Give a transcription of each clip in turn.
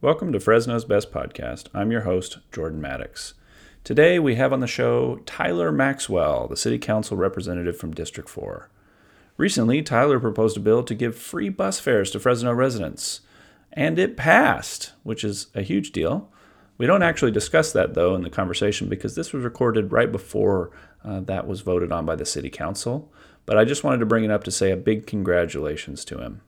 Welcome to Fresno's Best Podcast. I'm your host, Jordan Maddox. Today we have on the show Tyler Maxwell, the City Council representative from District 4. Recently, Tyler proposed a bill to give free bus fares to Fresno residents, and it passed, which is a huge deal. We don't actually discuss that, though, in the conversation because this was recorded right before uh, that was voted on by the City Council. But I just wanted to bring it up to say a big congratulations to him.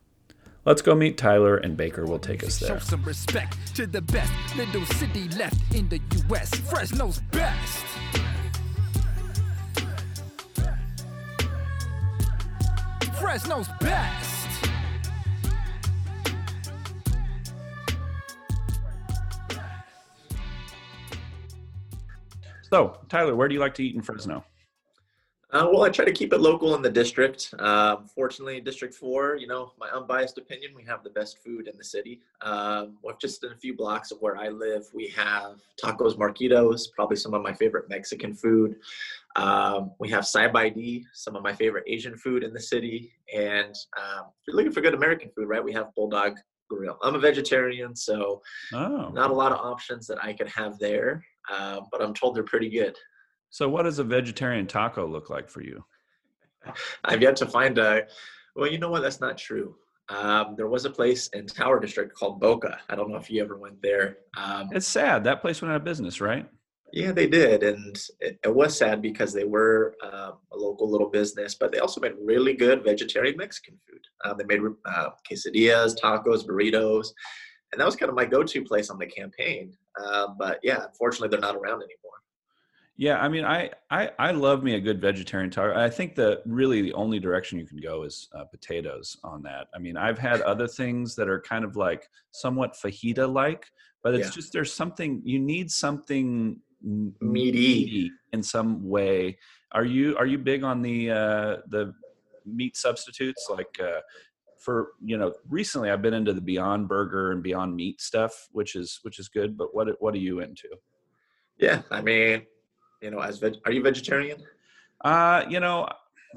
Let's go meet Tyler, and Baker will take us there. Show some respect to the best little city left in the U.S. Fresno's best. Fresno's best. So, Tyler, where do you like to eat in Fresno? Uh, well, I try to keep it local in the district. Uh, fortunately, District 4, you know, my unbiased opinion, we have the best food in the city. Um, with just in a few blocks of where I live, we have Tacos Marquitos, probably some of my favorite Mexican food. Um, we have Side by D, some of my favorite Asian food in the city. And um, if you're looking for good American food, right, we have Bulldog Grill. I'm a vegetarian, so Oh, not a lot of options that I could have there, uh, but I'm told they're pretty good. So what does a vegetarian taco look like for you? I've yet to find a. Well, you know what? That's not true. Um, there was a place in Tower District called Boca. I don't know if you ever went there. Um, It's sad that place went out of business, right? yeah, they did, and it, it was sad because they were um, a local little business, but they also made really good vegetarian Mexican food. Uh, they made uh, quesadillas, tacos, burritos, and that was kind of my go-to place on the campaign. Uh, but yeah, unfortunately, they're not around anymore. Yeah, I mean, I I, I love me a good vegetarian taco. I think that really the only direction you can go is uh, potatoes on that. I mean, I've had other things that are kind of like somewhat fajita like, but it's Yeah. just there's something you need something Meaty. in some way. Are you are you big on the uh, the meat substitutes like? Uh, for you know, recently I've been into the Beyond Burger and Beyond Meat stuff, which is which is good. But what what are you into? Yeah, I mean, you know, as veg- are you vegetarian? Uh, you know,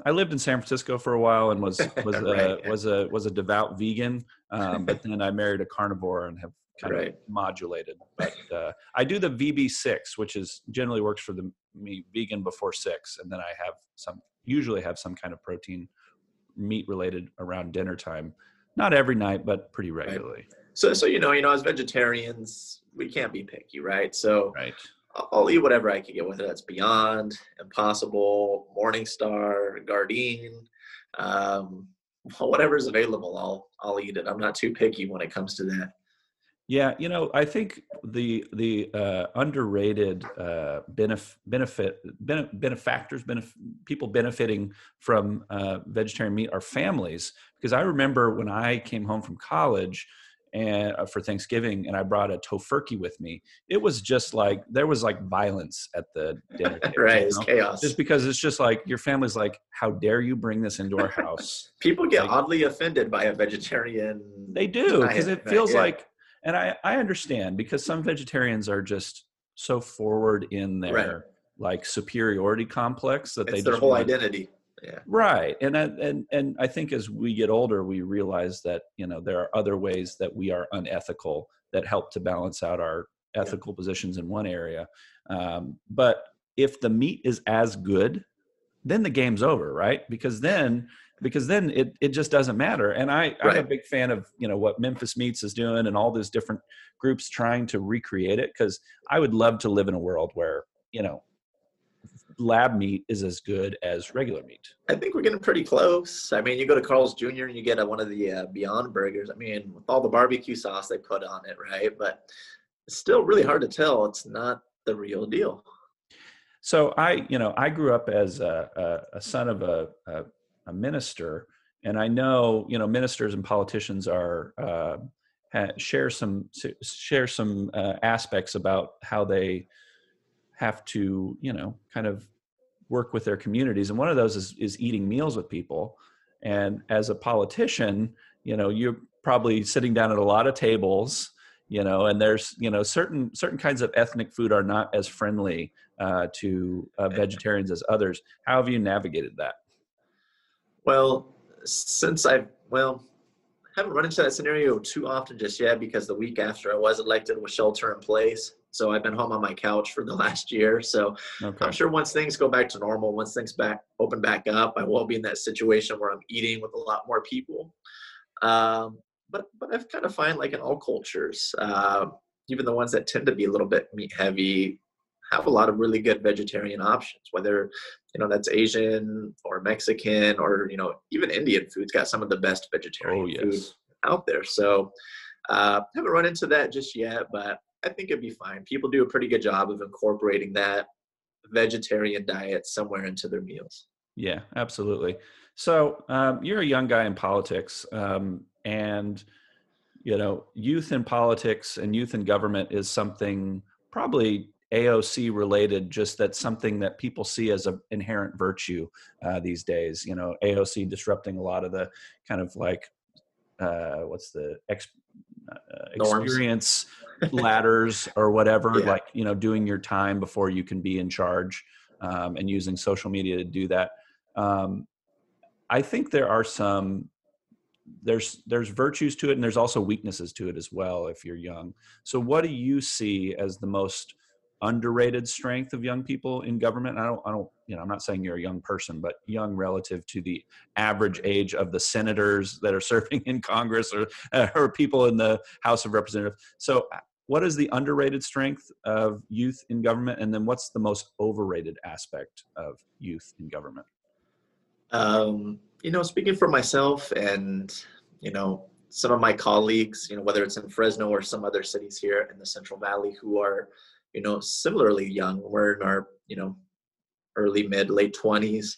I lived in San Francisco for a while and was was Right, a, yeah. was a was a devout vegan. Um, but then I married a carnivore and have kind Right. of modulated. But uh, I do the VB6, which is generally works for the me vegan before six, and then I have some usually have some kind of protein meat related around dinner time. Not every night, but pretty regularly. So, so you know, you know, as vegetarians, we can't be picky, right? So, Right. I'll eat whatever I can get, whether that's Beyond, Impossible, Morningstar, Gardein, um, whatever's available. I'll I'll eat it. I'm not too picky when it comes to that. Yeah, you know, I think the the uh, underrated uh, benef- benefit bene- benefactors, benef- people benefiting from uh, vegetarian meat are families. Because I remember when I came home from college and uh, for Thanksgiving, and I brought a tofurkey with me. It was just like there was like violence at the dinner table. right? you It's know? chaos. Just because it's just like your family's like, how dare you bring this into our house? People get like- oddly offended by a vegetarian. They do because it feels Yeah. like, and I I understand because some vegetarians are just so forward in their Right. like superiority complex that they their whole want- identity. Yeah. right and I- and and I think as we get older we realize that you know there are other ways that we are unethical that help to balance out our ethical positions in one area um, but if the meat is as good then the game's over right? Because then because then it, it just doesn't matter and i i'm a big fan of you know what memphis meats is doing and all those different groups trying to recreate it because i would love to live in a world where you know lab meat is as good as regular meat I think we're getting pretty close. I mean, you go to Carl's Jr. and you get a, one of the uh, Beyond Burgers. I mean, with all the barbecue sauce they put on it, right? But it's still really hard to tell. It's not the real deal. So I, you know, I grew up as a, a, a son of a, a, a minister, and I know, you know, ministers and politicians are uh, share some share some uh, aspects about how they have to, you know, kind of work with their communities, and one of those is is eating meals with people. And as a politician, you know, you're probably sitting down at a lot of tables you know and there's you know certain certain kinds of ethnic food are not as friendly uh, to uh, vegetarians as others how have you navigated that Well, since I've well, haven't run into that scenario too often just yet because the week after I was elected was shelter in place. So I've been home on my couch for the last year. So Okay. I'm sure once things go back to normal, once things back open back up, I won't be in that situation where I'm eating with a lot more people. Um, but but I've kind of find like in all cultures, uh, even the ones that tend to be a little bit meat heavy, have a lot of really good vegetarian options. Whether you know that's Asian or Mexican or you know even Indian food's got some of the best vegetarian Oh food out there. So uh, haven't run into that just yet, but I think it'd be fine. People do a pretty good job of incorporating that vegetarian diet somewhere into their meals. Yeah, absolutely. So um, you're a young guy in politics, um, and you know, youth in politics and youth in government is something probably AOC related. Just that's something that people see as an inherent virtue uh, these days. You know, AOC disrupting a lot of the kind of like uh, what's the ex- uh, experience ladders or whatever. Yeah. Like you know, doing your time before you can be in charge, um, and using social media to do that. Um, I think there are some there's there's virtues to it and there's also weaknesses to it as well if you're young. So what do you see as the most underrated strength of young people in government? I don't I don't you know I'm not saying you're a young person but young relative to the average age of the senators that are serving in Congress or or people in the House of Representatives. So what is the underrated strength of youth in government and then what's the most overrated aspect of youth in government? Um, you know, speaking for myself and, you know, some of my colleagues, you know, whether it's in Fresno or some other cities here in the Central Valley who are, you know, similarly young, we're in our, you know, early, mid, late 20s.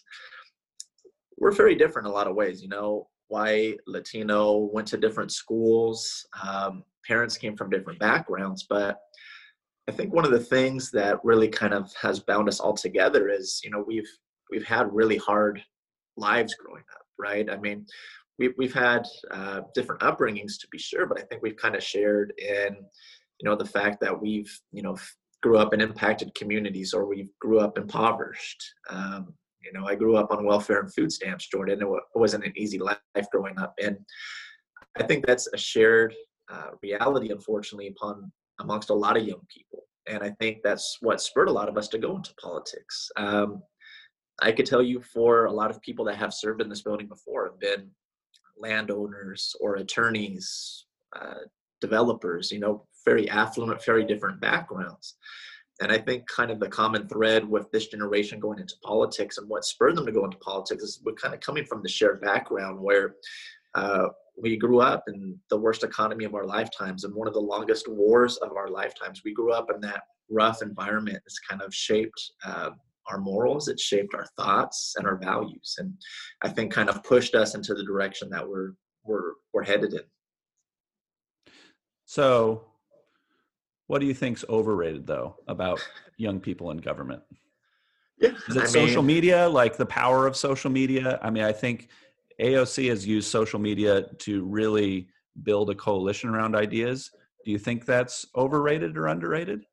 We're very different in a lot of ways, you know, white, Latino, went to different schools, um, parents came from different backgrounds, but I think one of the things that really kind of has bound us all together is, you know, we've we've had really hard lives growing up, right? I mean, we've we've had uh, different upbringings to be sure, but I think we've kind of shared in, you know, the fact that we've, you know, grew up in impacted communities or we grew up impoverished. Um, you know, I grew up on welfare and food stamps, Jordan. It wasn't an easy life growing up, and I think that's a shared uh, reality, unfortunately, upon amongst a lot of young people. And I think that's what spurred a lot of us to go into politics. Um, I could tell you for a lot of people that have served in this building before have been landowners or attorneys, uh, developers, you know, very affluent, very different backgrounds. And I think kind of the common thread with this generation going into politics and what spurred them to go into politics is we're kind of coming from the shared background where uh, we grew up in the worst economy of our lifetimes and one of the longest wars of our lifetimes. We grew up in that rough environment. It's kind of shaped uh, our morals, it shaped our thoughts and our values, and I think kind of pushed us into the direction that we're we're we're headed in. So, what do you think's overrated though about young people in government? Yeah, Is it I social mean, media, like the power of social media? I mean, I think AOC has used social media to really build a coalition around ideas. Do you think that's overrated or underrated?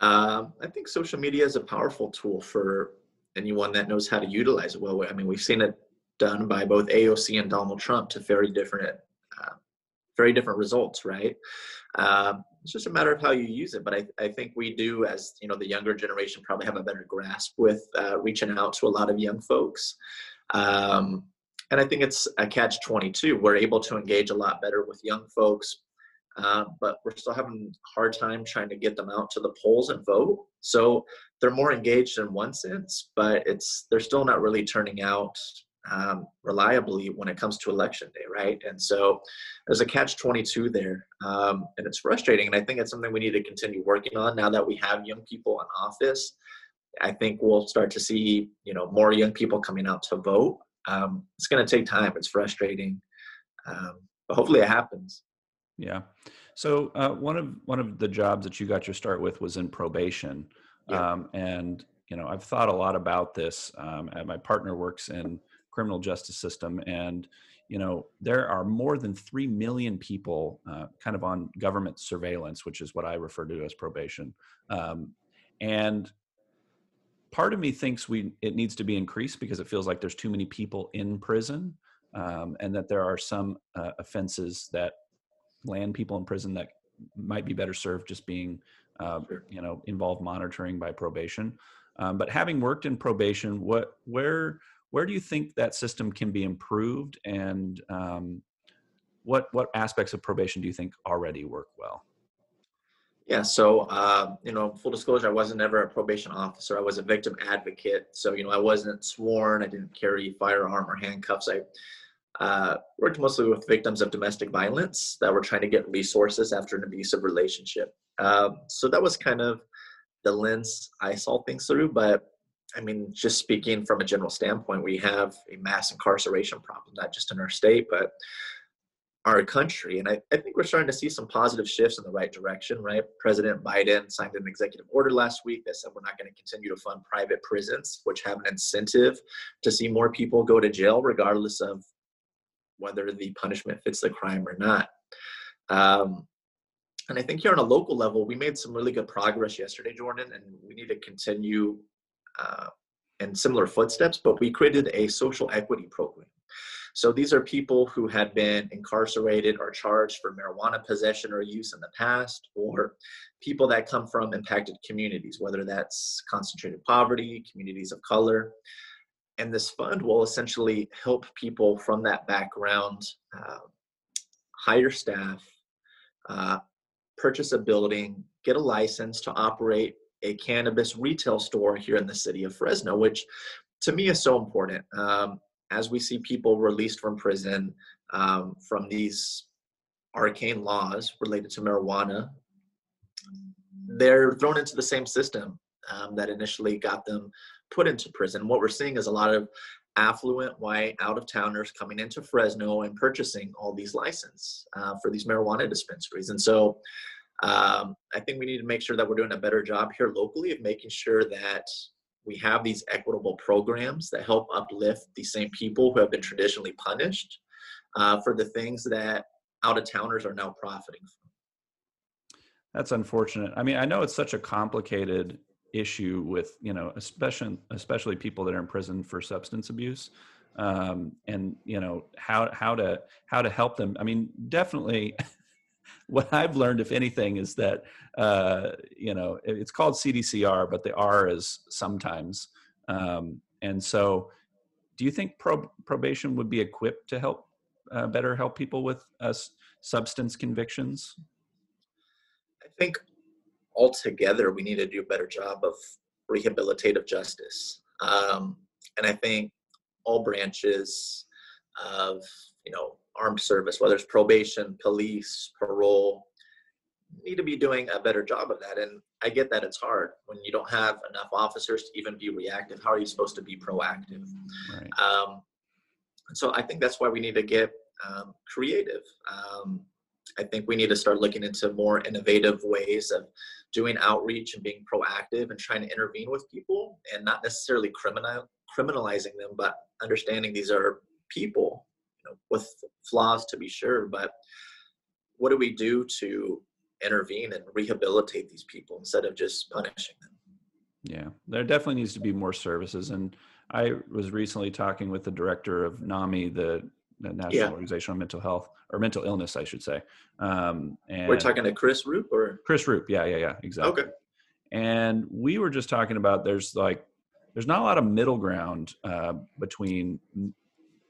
Um, I think social media is a powerful tool for anyone that knows how to utilize it well. I mean, we've seen it done by both AOC and Donald Trump to very different, uh, very different results, right? Um, it's just a matter of how you use it. But I, I think we do, as you know, the younger generation probably have a better grasp with uh, reaching out to a lot of young folks. Um, and I think it's a catch 22. We're able to engage a lot better with young folks, uh, but we're still having a hard time trying to get them out to the polls and vote. So they're more engaged in one sense, but it's they're still not really turning out um, reliably when it comes to election day, right? And so there's a catch 22 there, um, and it's frustrating. And I think it's something we need to continue working on now that we have young people in office. I think we'll start to see, you know, more young people coming out to vote. Um, it's going to take time. It's frustrating, um, but hopefully it happens. Yeah. So uh, one of one of the jobs that you got your start with was in probation, Yeah. um, and you know I've thought a lot about this. Um, and my partner works in criminal justice system, and you know there are more than three million people uh, kind of on government surveillance, which is what I refer to as probation, um, and part of me thinks we it needs to be increased because it feels like there's too many people in prison um, and that there are some uh, offenses that land people in prison that might be better served just being uh, Sure. you know involved monitoring by probation. Um, but having worked in probation what where where do you think that system can be improved? And um, what what aspects of probation do you think already work well Yeah, so uh, you know, full disclosure, I wasn't ever a probation officer. I was a victim advocate. So you know, I wasn't sworn. I didn't carry firearm or handcuffs. I uh, worked mostly with victims of domestic violence that were trying to get resources after an abusive relationship. Um, so that was kind of the lens I saw things through. But I mean, just speaking from a general standpoint, we have a mass incarceration problem, not just in our state, but our country. And I, I think we're starting to see some positive shifts in the right direction, right? President Biden signed an executive order last week that said we're not going to continue to fund private prisons, which have an incentive to see more people go to jail, regardless of whether the punishment fits the crime or not. Um, and I think here on a local level, we made some really good progress yesterday, Jordan, and we need to continue uh, in similar footsteps. But we created a social equity program. So these are people who had been incarcerated or charged for marijuana possession or use in the past, or people that come from impacted communities, whether that's concentrated poverty, communities of color. And this fund will essentially help people from that background uh, hire staff, uh, purchase a building, get a license to operate a cannabis retail store here in the city of Fresno, which to me is so important. Um, as we see people released from prison um, from these arcane laws related to marijuana, they're thrown into the same system um, that initially got them put into prison. What we're seeing is a lot of affluent white out of towners coming into Fresno and purchasing all these licenses uh, for these marijuana dispensaries. And so um, I think we need to make sure that we're doing a better job here locally of making sure that we have these equitable programs that help uplift these same people who have been traditionally punished uh, for the things that out of towners are now profiting from. That's unfortunate. I mean, I know it's such a complicated issue with you know, especially especially people that are in prison for substance abuse, um, and you know how how to how to help them. I mean, definitely. what I've learned, if anything, is that uh, you know it's called CDCR, but the R is sometimes. Um, and so, do you think prob- probation would be equipped to help uh, better help people with uh, substance convictions? I think altogether we need to do a better job of rehabilitative justice, um, and I think all branches of you know armed service, whether it's probation, police, parole, need to be doing a better job of that. And I get that it's hard when you don't have enough officers to even be reactive. How are you supposed to be proactive? Right. Um, so I think that's why we need to get um, creative. Um, I think we need to start looking into more innovative ways of doing outreach and being proactive and trying to intervene with people and not necessarily criminal criminalizing them, but understanding these are people know, with flaws to be sure, but what do we do to intervene and rehabilitate these people instead of just punishing them? Yeah, there definitely needs to be more services. And I was recently talking with the director of NAMI, the, the National Yeah. Organization on Mental Health or Mental Illness, I should say. Um, and We're talking to Chris Roop or Chris Roop. Yeah, yeah, yeah, exactly. okay, And we were just talking about there's like there's not a lot of middle ground uh, between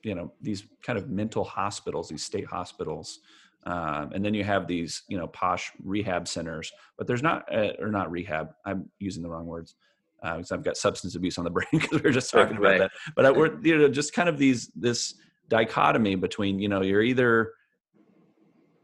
you know these kind of mental hospitals, these state hospitals, um, and then you have these you know posh rehab centers. But there's not uh, or not rehab. I'm using the wrong words because I've got substance abuse on the brain because we are just talking about Right. that. But I, we're you know just kind of these this dichotomy between you know you're either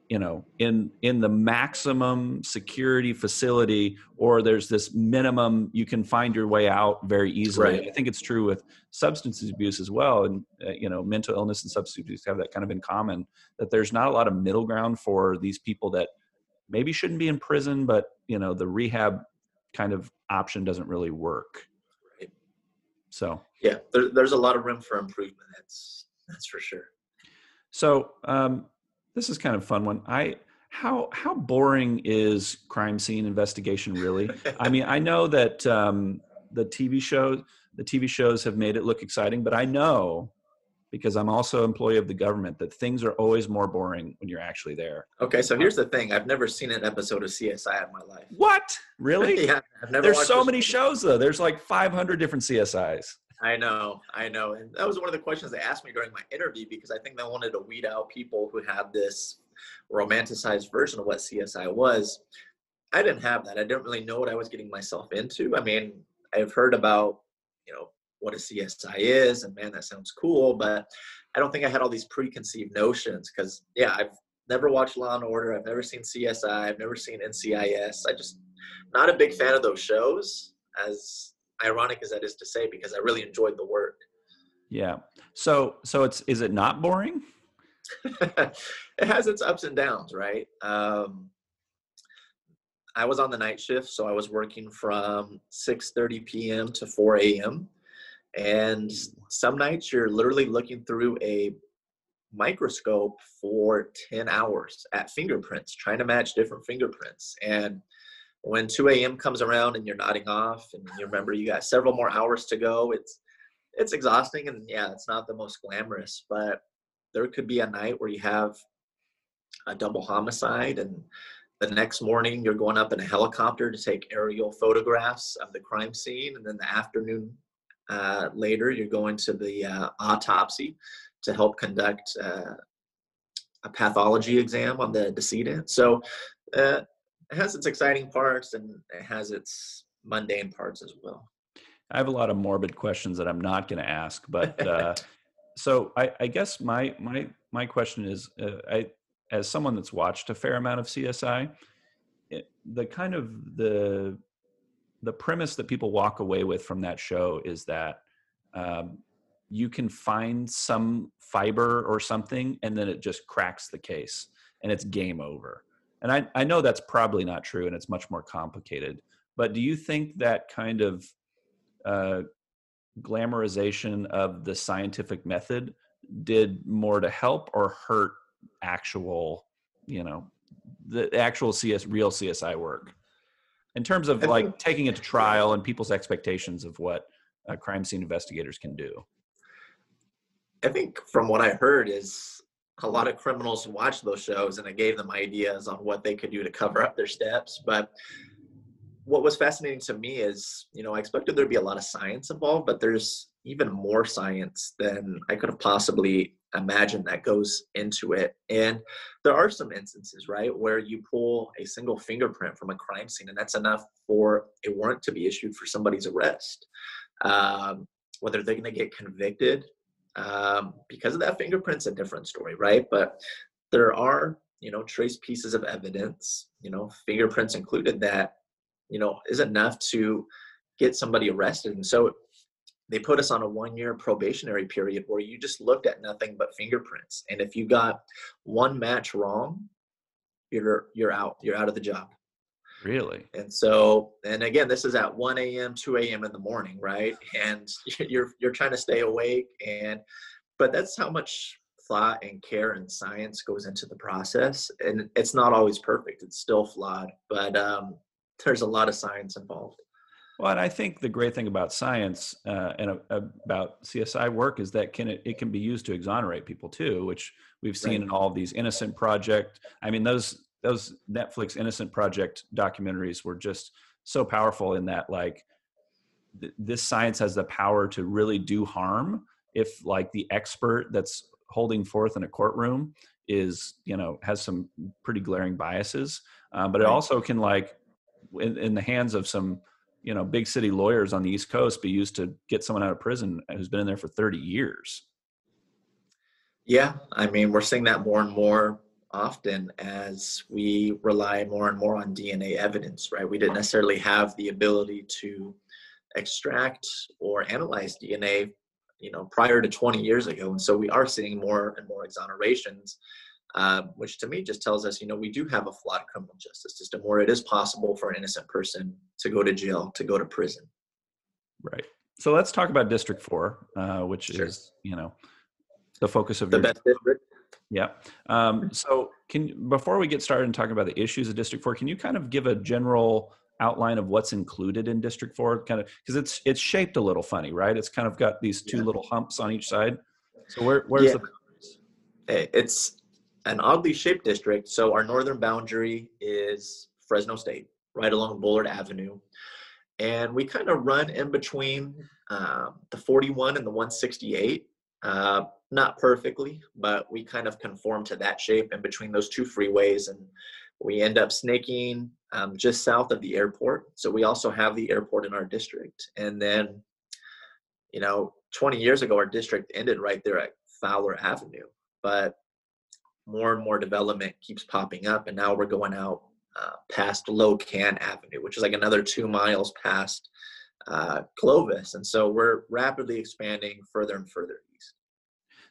you know in in the maximum security facility or there's this minimum you can find your way out very easily Right. i think it's true with substance abuse as well and uh, you know mental illness and substance abuse have that kind of in common that there's not a lot of middle ground for these people that maybe shouldn't be in prison but you know the rehab kind of option doesn't really work Right. so yeah, there, there's a lot of room for improvement. That's that's for sure. So um, this is kind of a fun one. I how how boring is crime scene investigation really? I mean, I know that um, the TV shows the TV shows have made it look exciting, but I know because I'm also employee of the government that things are always more boring when you're actually there. Okay, so here's the thing: I've never seen an episode of CSI in my life. What? Really? yeah, I've never. There's so many shows though. There's like 500 different CSIs. I know, I know, and that was one of the questions they asked me during my interview because I think they wanted to weed out people who had this romanticized version of what CSI was. I didn't have that. I didn't really know what I was getting myself into. I mean, I've heard about, you know, what a CSI is, and man, that sounds cool, but I don't think I had all these preconceived notions because, yeah, I've never watched Law and Order. I've never seen CSI. I've never seen NCIS. I just not a big fan of those shows. As ironic as that is to say, because I really enjoyed the work. Yeah. So so it's is it not boring? it has its ups and downs, right? Um, I was on the night shift, so I was working from 6:30 p.m. to 4 a.m. And some nights you're literally looking through a microscope for 10 hours at fingerprints, trying to match different fingerprints. And when 2 a.m. comes around and you're nodding off, and you remember you got several more hours to go, it's it's exhausting, and yeah, it's not the most glamorous, but there could be a night where you have a double homicide and the next morning you're going up in a helicopter to take aerial photographs of the crime scene and then the afternoon uh, later you're going to the uh, autopsy to help conduct uh, a pathology exam on the decedent so uh, it has its exciting parts and it has its mundane parts as well I have a lot of morbid questions that I'm not going to ask, but uh, so I, I guess my my my question is, uh, I as someone that's watched a fair amount of CSI, it, the kind of the the premise that people walk away with from that show is that um, you can find some fiber or something, and then it just cracks the case, and it's game over. And I I know that's probably not true, and it's much more complicated. But do you think that kind of uh, glamorization of the scientific method did more to help or hurt actual, you know, the actual CS real CSI work in terms of like taking it to trial and people's expectations of what uh, crime scene investigators can do. I think from what I heard is a lot of criminals watched those shows and it gave them ideas on what they could do to cover up their steps. But what was fascinating to me is, you know, I expected there'd be a lot of science involved, but there's even more science than I could have possibly imagined that goes into it. And there are some instances, right, where you pull a single fingerprint from a crime scene and that's enough for a warrant to be issued for somebody's arrest. Um, whether they're going to get convicted um, because of that fingerprint's a different story, right? But there are, you know, trace pieces of evidence, you know, fingerprints included that, you know, is enough to get somebody arrested. And so they put us on a one year probationary period where you just looked at nothing but fingerprints. And if you got one match wrong, you're you're out. You're out of the job. Really? And so, and again, this is at 1 a.m., 2 a.m. in the morning, right? And you're you're trying to stay awake, and but that's how much thought and care and science goes into the process. And it's not always perfect; it's still flawed, but um, there's a lot of science involved. Well, and I think the great thing about science uh, and uh, about CSI work is that can it, it can be used to exonerate people too, which we've seen Right. in all of these Innocence Project. I mean, those those Netflix Innocence Project documentaries were just so powerful in that like th- this science has the power to really do harm if like the expert that's holding forth in a courtroom is you know has some pretty glaring biases. Um, but it also can like in, in the hands of some you know big city lawyers on the east coast be used to get someone out of prison who's been in there for 30 years. Yeah, I mean, we're seeing that more and more often as we rely more and more on DNA evidence, right? We didn't necessarily have the ability to extract or analyze DNA, you know, prior to 20 years ago. And so we are seeing more and more exonerations, um, which to me just tells us, you know, we do have a flawed criminal justice system where it is possible for an innocent person to go to jail, to go to prison. right so let's talk about district 4 uh, which Sure. is you know the focus of The your best district. Yeah. Um, so, can before we get started and talk about the issues of District Four, can you kind of give a general outline of what's included in District Four? Kind of because it's it's shaped a little funny, right? It's kind of got these two Yeah. little humps on each side. So where where's Yeah. the Eh, It's an oddly shaped district. So our northern boundary is Fresno State, right along Bullard Avenue. And we kind of run in between um, the 41 and the 168. Uh, not perfectly, but we kind of conform to that shape in between those two freeways. And we end up snaking um, just south of the airport. So we also have the airport in our district. And then, you know, 20 years ago, our district ended right there at Fowler Avenue. But more and more development keeps popping up. And now we're going out uh, past Locan Avenue, which is like another two miles past uh, Clovis. And so we're rapidly expanding further and further.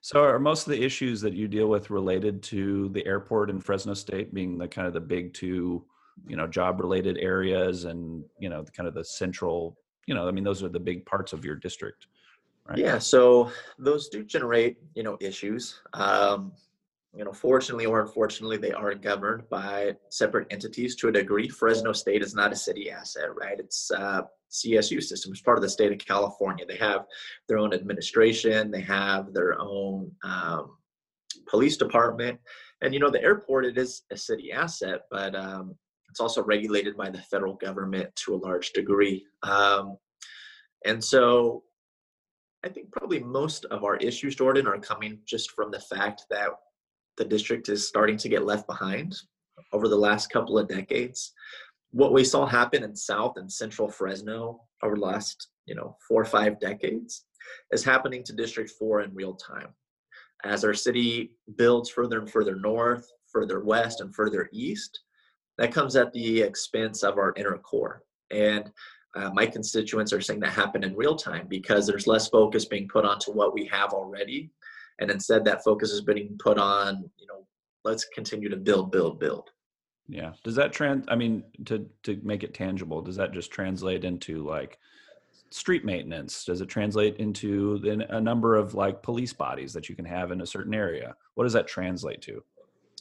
So are most of the issues that you deal with related to the airport in Fresno State being the kind of the big two, you know, job related areas and, you know, the, kind of the central, you know, I mean, those are the big parts of your district. Right. Yeah, so those do generate, you know, issues. Um, you know, fortunately or unfortunately, they are governed by separate entities to a degree. Fresno State is not a city asset, right? It's uh, CSU system. It's part of the state of California. They have their own administration. They have their own um, police department, and you know, the airport it is a city asset, but um, it's also regulated by the federal government to a large degree. Um, and so I think probably most of our issues, Jordan, are coming just from the fact that the district is starting to get left behind over the last couple of decades. What we saw happen in South and Central Fresno over the last, you know, four or five decades is happening to District 4 in real time. As our city builds further and further north, further west, and further east, that comes at the expense of our inner core. And uh, my constituents are saying that happen in real time because there's less focus being put onto what we have already and instead that focus is being put on you know let's continue to build build build Yeah. Does that trans? I mean, to to make it tangible, does that just translate into like street maintenance? Does it translate into then a number of like police bodies that you can have in a certain area? What does that translate to?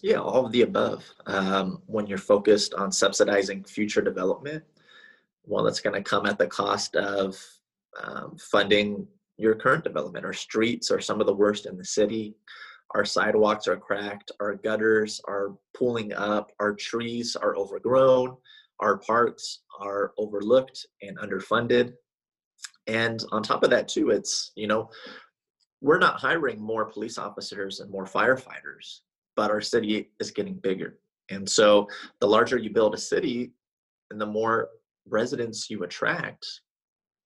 yeah all of the above um, when you're focused on subsidizing future development well that's going to come at the cost of um, funding your current development or streets are some of the worst in the city our sidewalks are cracked our gutters are pooling up our trees are overgrown our parks are overlooked and underfunded. And on top of that too it's you know we're not hiring more police officers and more firefighters but our city is getting bigger. And so the larger you build a city and the more residents you attract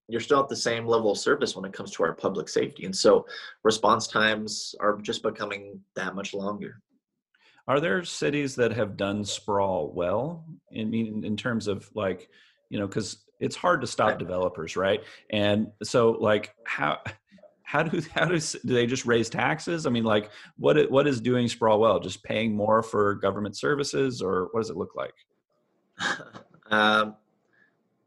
you're still at the same level of service when it comes to our public safety and so response times are just becoming that much longer Are there cities that have done sprawl well? I mean, in terms of like, you know, because it's hard to stop developers, right? And so, like, how how do how does do they just raise taxes? I mean, like, what what is doing sprawl well? Just paying more for government services, or what does it look like? um,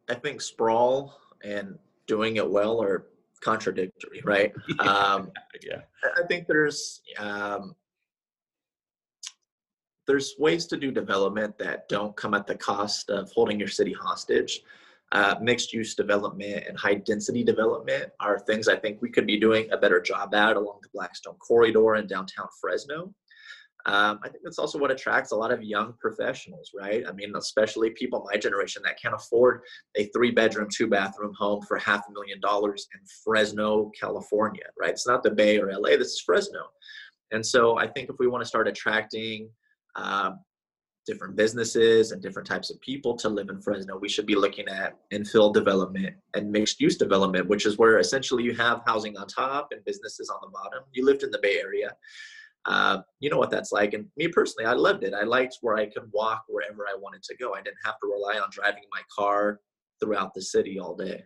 i think sprawl and doing it well are contradictory right um, Yeah, I- think there's um, there's ways to do development that don't come at the cost of holding your city hostage. Uh, mixed use development and high density development are things I think we could be doing a better job at along the Blackstone corridor in downtown Fresno. Um, I think that's also what attracts a lot of young professionals, right? I mean, especially people my generation that can't afford a three bedroom, two bathroom home for half a million dollars in Fresno, California, right? It's not the Bay or LA, this is Fresno. And so I think if we want to start attracting um, different businesses and different types of people to live in Fresno, we should be looking at infill development and mixed use development, which is where essentially you have housing on top and businesses on the bottom. You lived in the Bay Area. Uh, you know what that's like. And me personally, I loved it. I liked where I could walk wherever I wanted to go. I didn't have to rely on driving my car throughout the city all day.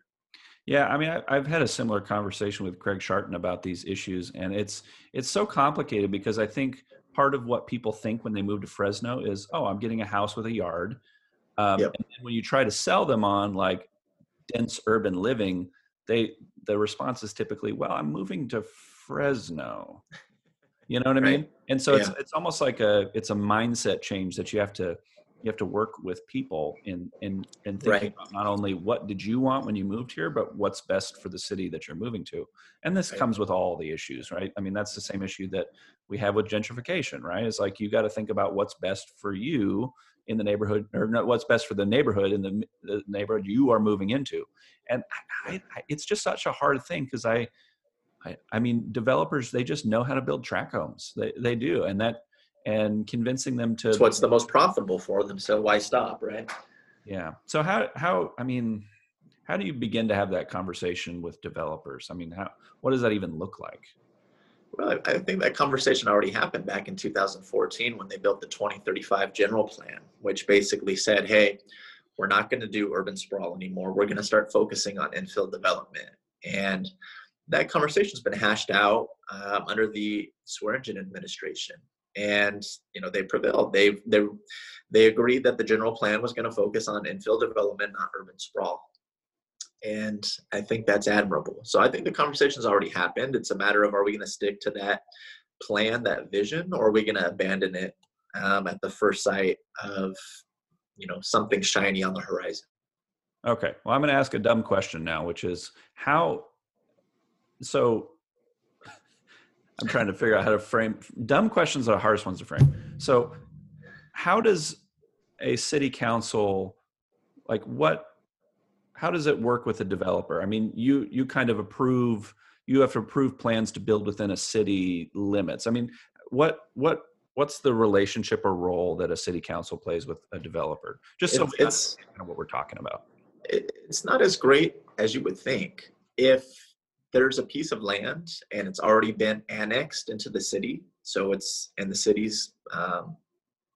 yeah. I mean, I, I've had a similar conversation with Craig Scharton about these issues, and it's it's so complicated because I think part of what people think when they move to Fresno is, oh, I'm getting a house with a yard. Um, Yep. And then when you try to sell them on like dense urban living, they the response is typically, well, I'm moving to Fresno. You know what I mean? And so it's Yeah. it's almost like a it's a mindset change that you have to you have to work with people in in in thinking Right. about not only what did you want when you moved here, but what's best for the city that you're moving to. And this Right. comes with all the issues, right? I mean, that's the same issue that we have with gentrification, right? It's like you got to think about what's best for you in the neighborhood, or not what's best for the neighborhood in the, the neighborhood you are moving into. And I, I, it's just such a hard thing because I, I, I mean, developers they just know how to build track homes. They they do, and that and convincing them to It's what's the most profitable for them. So why stop, right? yeah. So how how I mean, how do you begin to have that conversation with developers? I mean, how what does that even look like? Well, I, I think that conversation already happened back in 2014 when they built the 2035 general plan, which basically said, hey, we're not going to do urban sprawl anymore. We're going to start focusing on infill development. And that conversation's been hashed out um, under the Swearengin administration. And you know they prevailed. They they they agreed that the general plan was going to focus on infill development, not urban sprawl and I think that's admirable. So I think the conversation's already happened. It's a matter of are we going to stick to that plan, that vision, or are we going to abandon it um, at the first sight of you know something shiny on the horizon? Okay. Well, I'm going to ask a dumb question now, which is how. So, I'm trying to figure out how to frame dumb questions are the hardest ones to frame. So, how does a city council, like, what? How does it work with a developer? I mean, you you kind of approve. You have to approve plans to build within a city limits. I mean, what what what's the relationship or role that a city council plays with a developer? Just so It's- we it's understand what we're talking about. it's not as great as you would think. If there's a piece of land and it's already been annexed into the city, so it's in the city's um,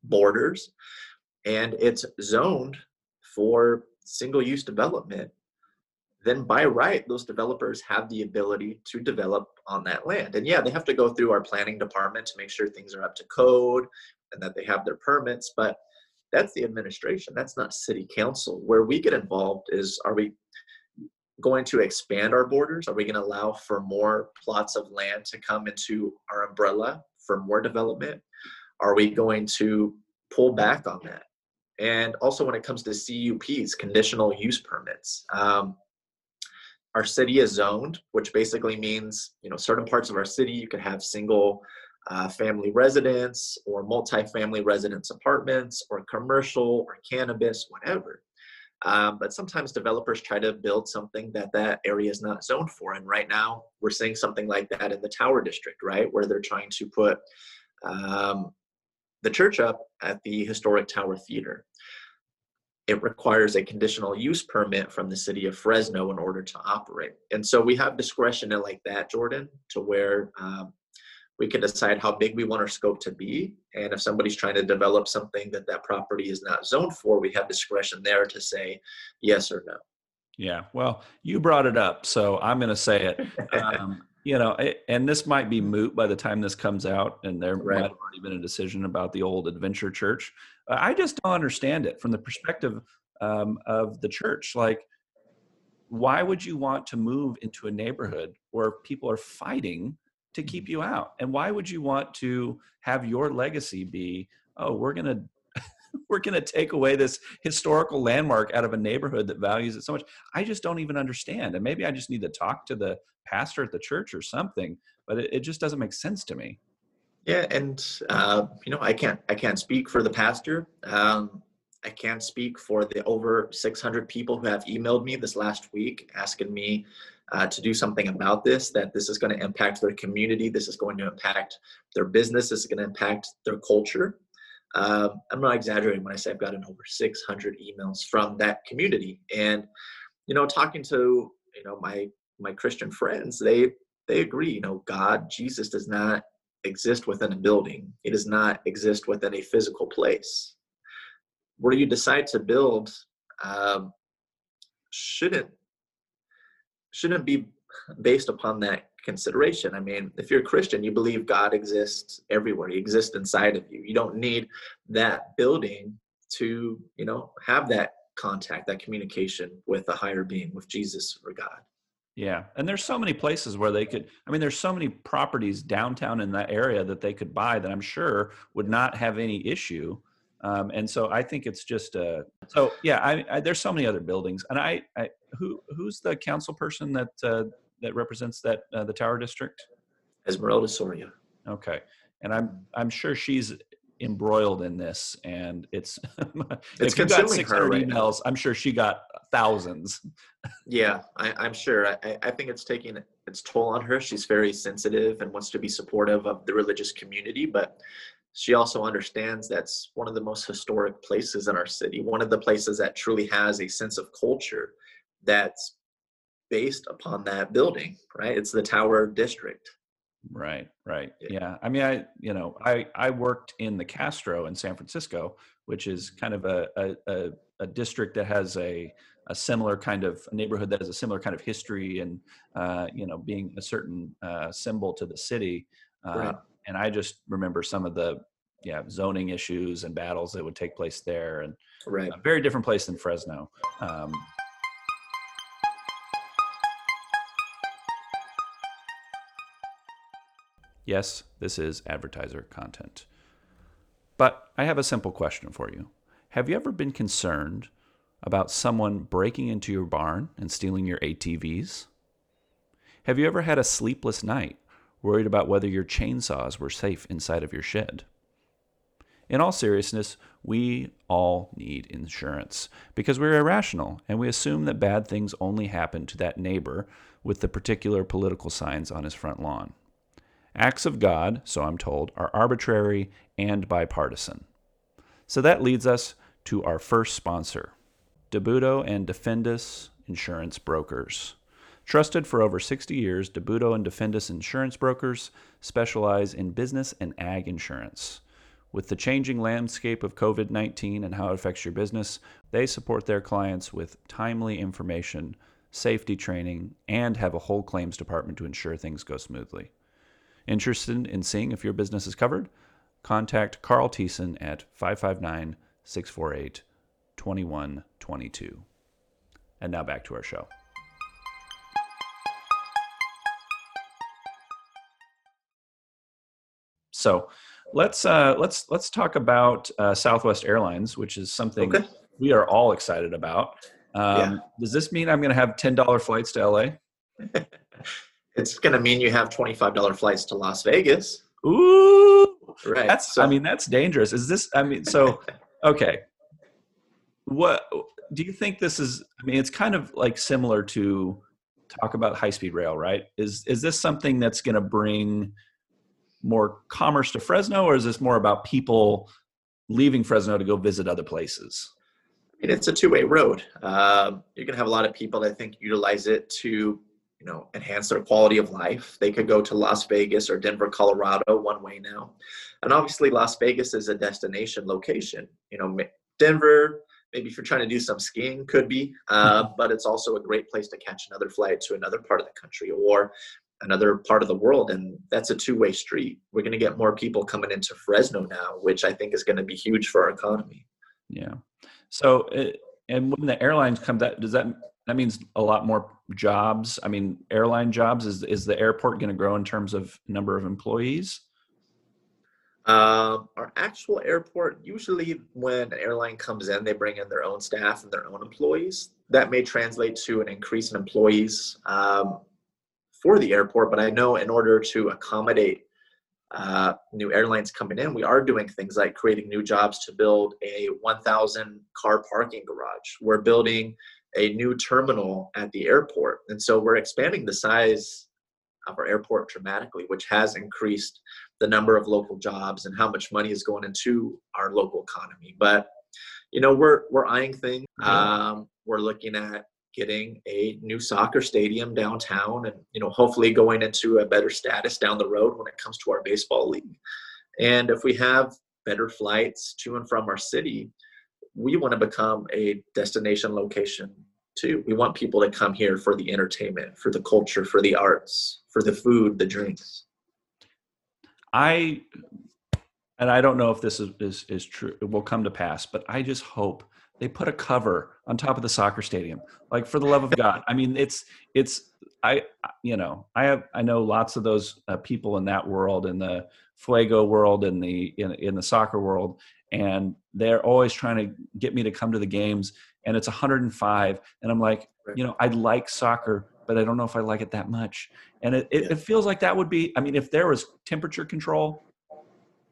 borders, and it's zoned for single use development, then by right, those developers have the ability to develop on that land. And yeah, they have to go through our planning department to make sure things are up to code and that they have their permits, but that's the administration. That's not city council. Where we get involved is are we going to expand our borders? Are we going to allow for more plots of land to come into our umbrella for more development? Are we going to pull back on that? And also when it comes to cups conditional use permits um, our city is zoned which basically means you know certain parts of our city you could have single uh, family residence or multifamily residence apartments or commercial or cannabis, whatever. Um, but sometimes developers try to build something that that area is not zoned for. And right now we're seeing something like that in the Tower District, right? Where they're trying to put um, the church up at the historic Tower Theater. It requires a conditional use permit from the city of Fresno in order to operate. And so we have discretion like that, Jordan, to where um, we can decide how big we want our scope to be and if somebody's trying to develop something that that property is not zoned for we have discretion there to say yes or no Yeah, well, you brought it up, so I'm going to say it. Um, you know, it, and this might be moot by the time this comes out, and there Right. might have already been a decision about the old Adventure Church. Uh, I just don't understand it from the perspective um, of the church. Like, why would you want to move into a neighborhood where people are fighting to keep you out? And why would you want to have your legacy be, oh, we're going to we're going to take away this historical landmark out of a neighborhood that values it so much. I just don't even understand. And maybe I just need to talk to the pastor at the church or something, but it, it just doesn't make sense to me. yeah and uh, you know i can't i can't speak for the pastor um, i can't speak for the over 600 people who have emailed me this last week asking me uh, to do something about this that this is going to impact their community this is going to impact their business this is going to impact their culture. Um, i'm not exaggerating when i say i've gotten over 600 emails from that community. And you know talking to you know my my christian friends they they agree you know god jesus does not exist within a building. He does not exist within a physical place. Where you decide to build um, shouldn't shouldn't be based upon that consideration. I mean, if you're a Christian, you believe God exists everywhere. He exists inside of you. You don't need that building to, you know, have that contact, that communication with a higher being, with Jesus or God. Yeah. And there's so many places where they could, I mean, there's so many properties downtown in that area that they could buy that I'm sure would not have any issue Um, and so I think it's just uh, so yeah. I, I, there's so many other buildings, and I, I who who's the council person that uh, that represents that uh, the Tower District? Esmeralda Soria. Okay, and I'm I'm sure she's embroiled in this, and it's It's if you got consuming her 600 right now. emails. I'm sure she got thousands. Yeah, I, I'm sure. I, I think it's taking its toll on her. She's very sensitive and wants to be supportive of the religious community, but she also understands that's one of the most historic places in our city, one of the places that truly has a sense of culture that's based upon that building, right? It's the Tower District. Right, right. Yeah. Yeah. I mean, I, you know, I, I worked in the Castro in San Francisco, which is kind of a, a, a, a district that has a, a similar kind of neighborhood that has a similar kind of history and, uh, you know, being a certain uh, symbol to the city. Uh, Right. And I just remember some of the, yeah, zoning issues and battles that would take place there and Right. a very different place than Fresno. Um, yes, this is advertiser content. But I have a simple question for you. Have you ever been concerned about someone breaking into your barn and stealing your ATVs? Have you ever had a sleepless night worried about whether your chainsaws were safe inside of your shed? In all seriousness, we all need insurance because we're irrational and we assume that bad things only happen to that neighbor with the particular political signs on his front lawn. Acts of God, so I'm told, are arbitrary and bipartisan. So that leads us to our first sponsor, DiBuduo and DeFendis Insurance Brokers. Trusted for over 60 years, DiBuduo and DeFendis Insurance Brokers specialize in business and ag insurance. With the changing landscape of COVID 19 and how it affects your business, they support their clients with timely information, safety training, and have a whole claims department to ensure things go smoothly. Interested in seeing if your business is covered? Contact Carl Thiessen at 559 648 2122. And now back to our show. So let's uh, let's let's talk about uh, Southwest Airlines, which is something Okay. we are all excited about. Um, Yeah. Does this mean I'm going to have ten dollar flights to LA? It's going to mean you have $25 flights to Las Vegas. Ooh, Right. that's so- i mean that's dangerous is this i mean so okay what do you think this is i mean it's kind of like similar to talk about high speed rail right is is this something that's going to bring more commerce to fresno or is this more about people leaving fresno to go visit other places I mean, it's a two-way road. Um, you're gonna have a lot of people that I think utilize it to, you know, enhance their quality of life. They could go to Las Vegas or Denver, Colorado, one way now, and obviously Las Vegas is a destination location. You know, Denver, maybe if you're trying to do some skiing, could be, uh, but it's also a great place to catch another flight to another part of the country or another part of the world, and that's a two-way street. We're gonna get more people coming into Fresno now, which I think is gonna be huge for our economy. yeah so it, and when the airlines come that does that that means a lot more jobs i mean airline jobs is is the airport going to grow in terms of number of employees Um, our actual airport, usually when an airline comes in, they bring in their own staff and their own employees. That may translate to an increase in employees um, for the airport, but I know in order to accommodate uh, new airlines coming in, we are doing things like creating new jobs to build a 1,000 car parking garage. We're building a new terminal at the airport. And so we're expanding the size of our airport dramatically, which has increased the number of local jobs and how much money is going into our local economy. But you know, we're we're eyeing things. Um, we're looking at getting a new soccer stadium downtown, and you know, hopefully going into a better status down the road when it comes to our baseball league. And if we have better flights to and from our city, we want to become a destination location too. We want people to come here for the entertainment, for the culture, for the arts, for the food, the drinks. I and I don't know if this is, is is true. It will come to pass, but I just hope they put a cover on top of the soccer stadium. Like for the love of God, I mean, it's it's I you know I have I know lots of those uh, people in that world in the Fuego world in the in, in the soccer world, and they're always trying to get me to come to the games and it's 105 and i'm like you know i like soccer but i don't know if i like it that much. And it, it, it feels like that would be i mean if there was temperature control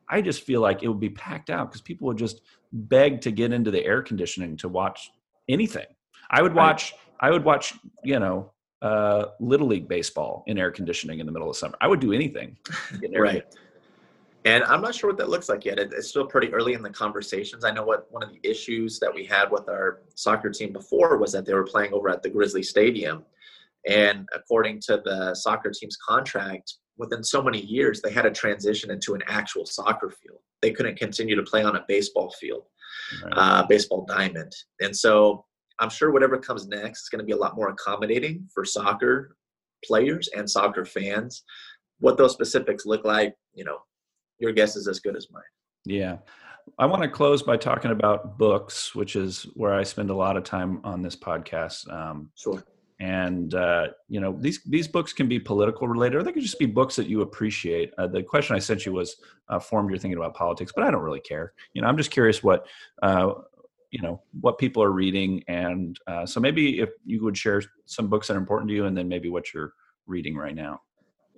i just feel like it would be packed out because people would just beg to get into the air conditioning to watch anything i would watch i would watch you know uh, little league baseball in air conditioning in the middle of summer i would do anything Right. And I'm not sure what that looks like yet. It- It's still pretty early in the conversations. I know what one of the issues that we had with our soccer team before was that they were playing over at the Grizzly Stadium. And according to the soccer team's contract, within so many years, they had to transition into an actual soccer field. They couldn't continue to play on a baseball field, Right. uh, baseball diamond. And so I'm sure whatever comes next is going to be a lot more accommodating for soccer players and soccer fans. What those specifics look like, you know, your guess is as good as mine. Yeah. I want to close by talking about books, which is where I spend a lot of time on this podcast. Um, Sure. And uh, you know, these these books can be political related, or they could just be books that you appreciate. Uh, the question I sent you was uh, formed your thinking about politics, but I don't really care. You know, I'm just curious what uh, you know what people are reading, and uh, so maybe if you would share some books that are important to you, and then maybe what you're reading right now.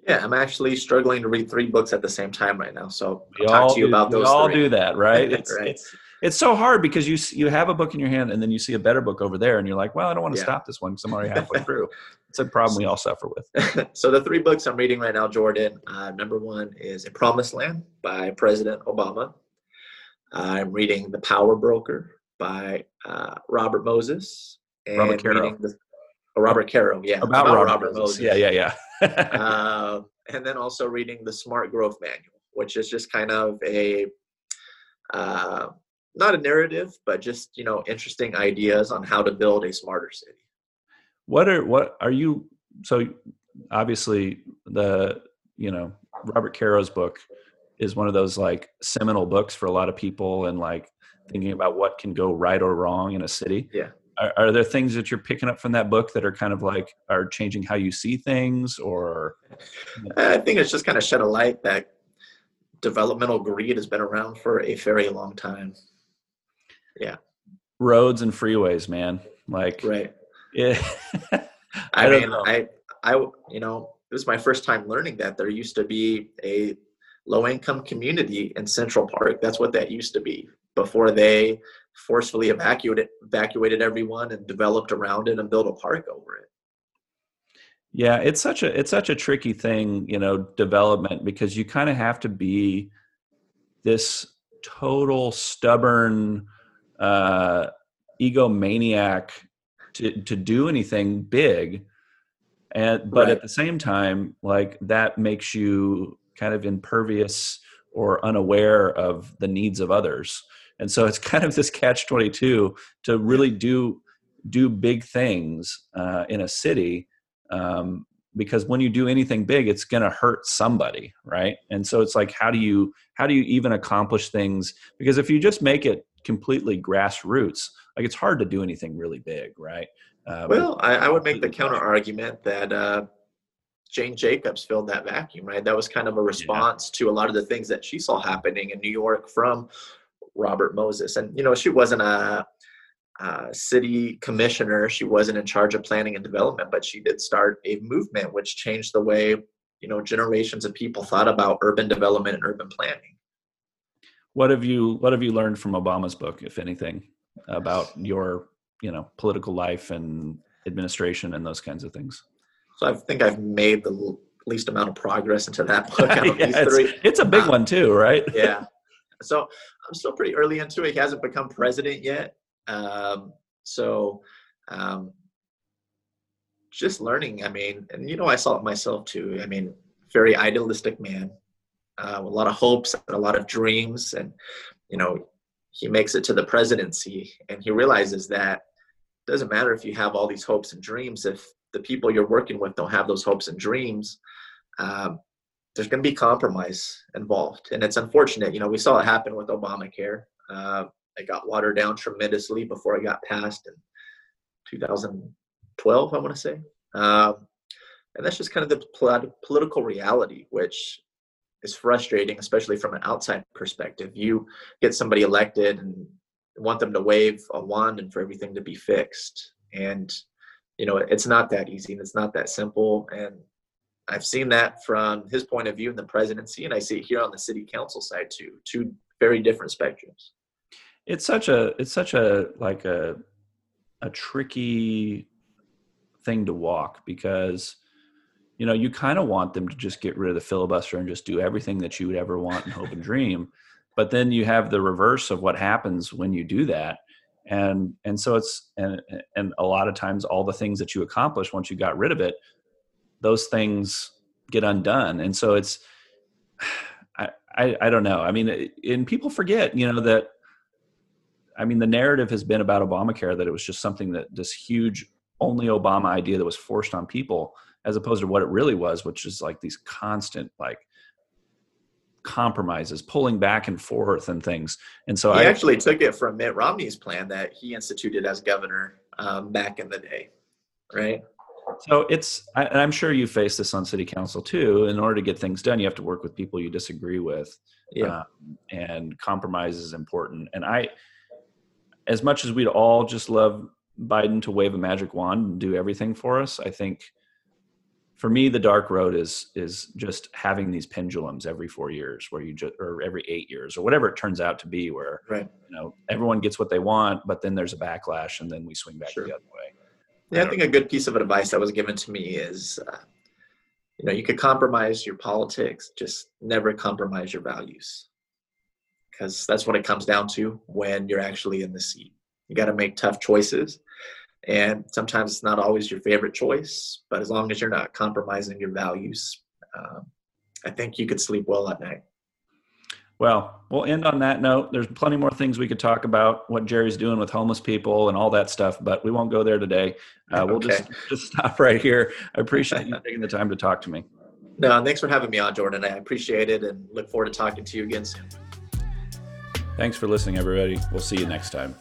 Yeah, I'm actually struggling to read three books at the same time right now. So We I'll talk to you do, about we those. all three. do that, right? It's, Right. it's it's so hard because you you have a book in your hand and then you see a better book over there and you're like, well, I don't want to Yeah. stop this one because I'm already halfway through. It's a problem we all suffer with. so the three books I'm reading right now, Jordan. Uh, number one is A Promised Land by President Obama. I'm reading The Power Broker by uh, Robert Moses. And Robert Caro. the, oh, Robert Caro, yeah. About, Robert, Moses. Yeah, yeah, yeah. uh, and then also reading the Smart Growth Manual, which is just kind of a uh, not a narrative, but just you know interesting ideas on how to build a smarter city. what are what are you? So obviously the you know Robert Caro's book is one of those like seminal books for a lot of people and like thinking about what can go right or wrong in a city. Yeah. Are, are there things that you're picking up from that book that are kind of like are changing how you see things or I think it's just kind of shed a light that developmental greed has been around for a very long time. Roads and freeways, man? Like Right. yeah I, don't mean, know. I, I, you know, it was my first time learning that there used to be a low income community in Central Park. That's what that used to be before they forcefully evacuated evacuated everyone and developed around it and built a park over it. Yeah, it's such a it's such a tricky thing, you know, development because you kind of have to be this total stubborn uh egomaniac to to do anything big. And but Right. at the same time, like that makes you kind of impervious or unaware of the needs of others. And so it's kind of this catch 22 to really do do big things uh, in a city um, because when you do anything big it's going to hurt somebody right and so it's like how do you how do you even accomplish things because if you just make it completely grassroots like it's hard to do anything really big right uh, Well, I, I would make the counter argument that uh, Jane Jacobs filled that vacuum, right? That was kind of a response to a lot of the things that she saw happening in New York from Robert Moses. And, you know, she wasn't a, a city commissioner, she wasn't in charge of planning and development, but she did start a movement which changed the way, you know, generations of people thought about urban development and urban planning. What have you what have you learned from obama's book if anything about your you know political life and administration and those kinds of things So I think I've made the least amount of progress into that book out of Yeah, these it's, three. it's a big Uh, one too right yeah. So I'm still pretty early into it. He hasn't become president yet. Um, so um, just learning. I mean, and you know, I saw it myself too. I mean, very idealistic man, uh, a lot of hopes and a lot of dreams. And, you know, he makes it to the presidency and he realizes that it doesn't matter if you have all these hopes and dreams if the people you're working with don't have those hopes and dreams um, there's going to be compromise involved. And it's unfortunate you know we saw it happen with obamacare. Uh, it got watered down tremendously before it got passed in 2012 i want to say. Um, and that's just kind of the polit- political reality which is frustrating, especially from an outside perspective. You get somebody elected and want them to wave a wand and for everything to be fixed. And, you know, it's not that easy and it's not that simple. And I've seen that from his point of view in the presidency, and I see it here on the city council side too. Two very different spectrums. It's such a it's such a like a a tricky thing to walk because you know you kind of want them to just get rid of the filibuster and just do everything that you would ever want and hope and dream. But then you have the reverse of what happens when you do that. And and so it's and and a lot of times all the things that you accomplish once you got rid of it those things get undone. And so it's I, I i don't know. I mean and people forget you know that i mean the narrative has been about obamacare that it was just something that this huge only obama idea that was forced on people as opposed to what it really was which is like these constant like compromises, pulling back and forth and things. And so he I actually took it from Mitt Romney's plan that he instituted as governor um, back in the day, right? So it's, I, and I'm sure you face this on city council too. In order to get things done, you have to work with people you disagree with. Yeah. Um, and compromise is important. And I, as much as we'd all just love Biden to wave a magic wand and do everything for us, I think for me the dark road is is just having these pendulums every four years where you just or every eight years or whatever it turns out to be where right. you know everyone gets what they want but then there's a backlash and then we swing back Sure. the other way Yeah, I think a good piece of advice that was given to me is, uh, you know, you could compromise your politics, just never compromise your values, because that's what it comes down to when you're actually in the seat. You got to make tough choices, and sometimes it's not always your favorite choice, but as long as you're not compromising your values, um, I think you could sleep well at night. well we'll end on that note. There's plenty more things we could talk about what jerry's doing with homeless people and all that stuff but we won't go there today. Uh, we'll just just stop right here. I appreciate you taking the time to talk to me. No, thanks for having me on, Jordan. I appreciate it, and look forward to talking to you again soon. thanks for listening everybody. We'll see you next time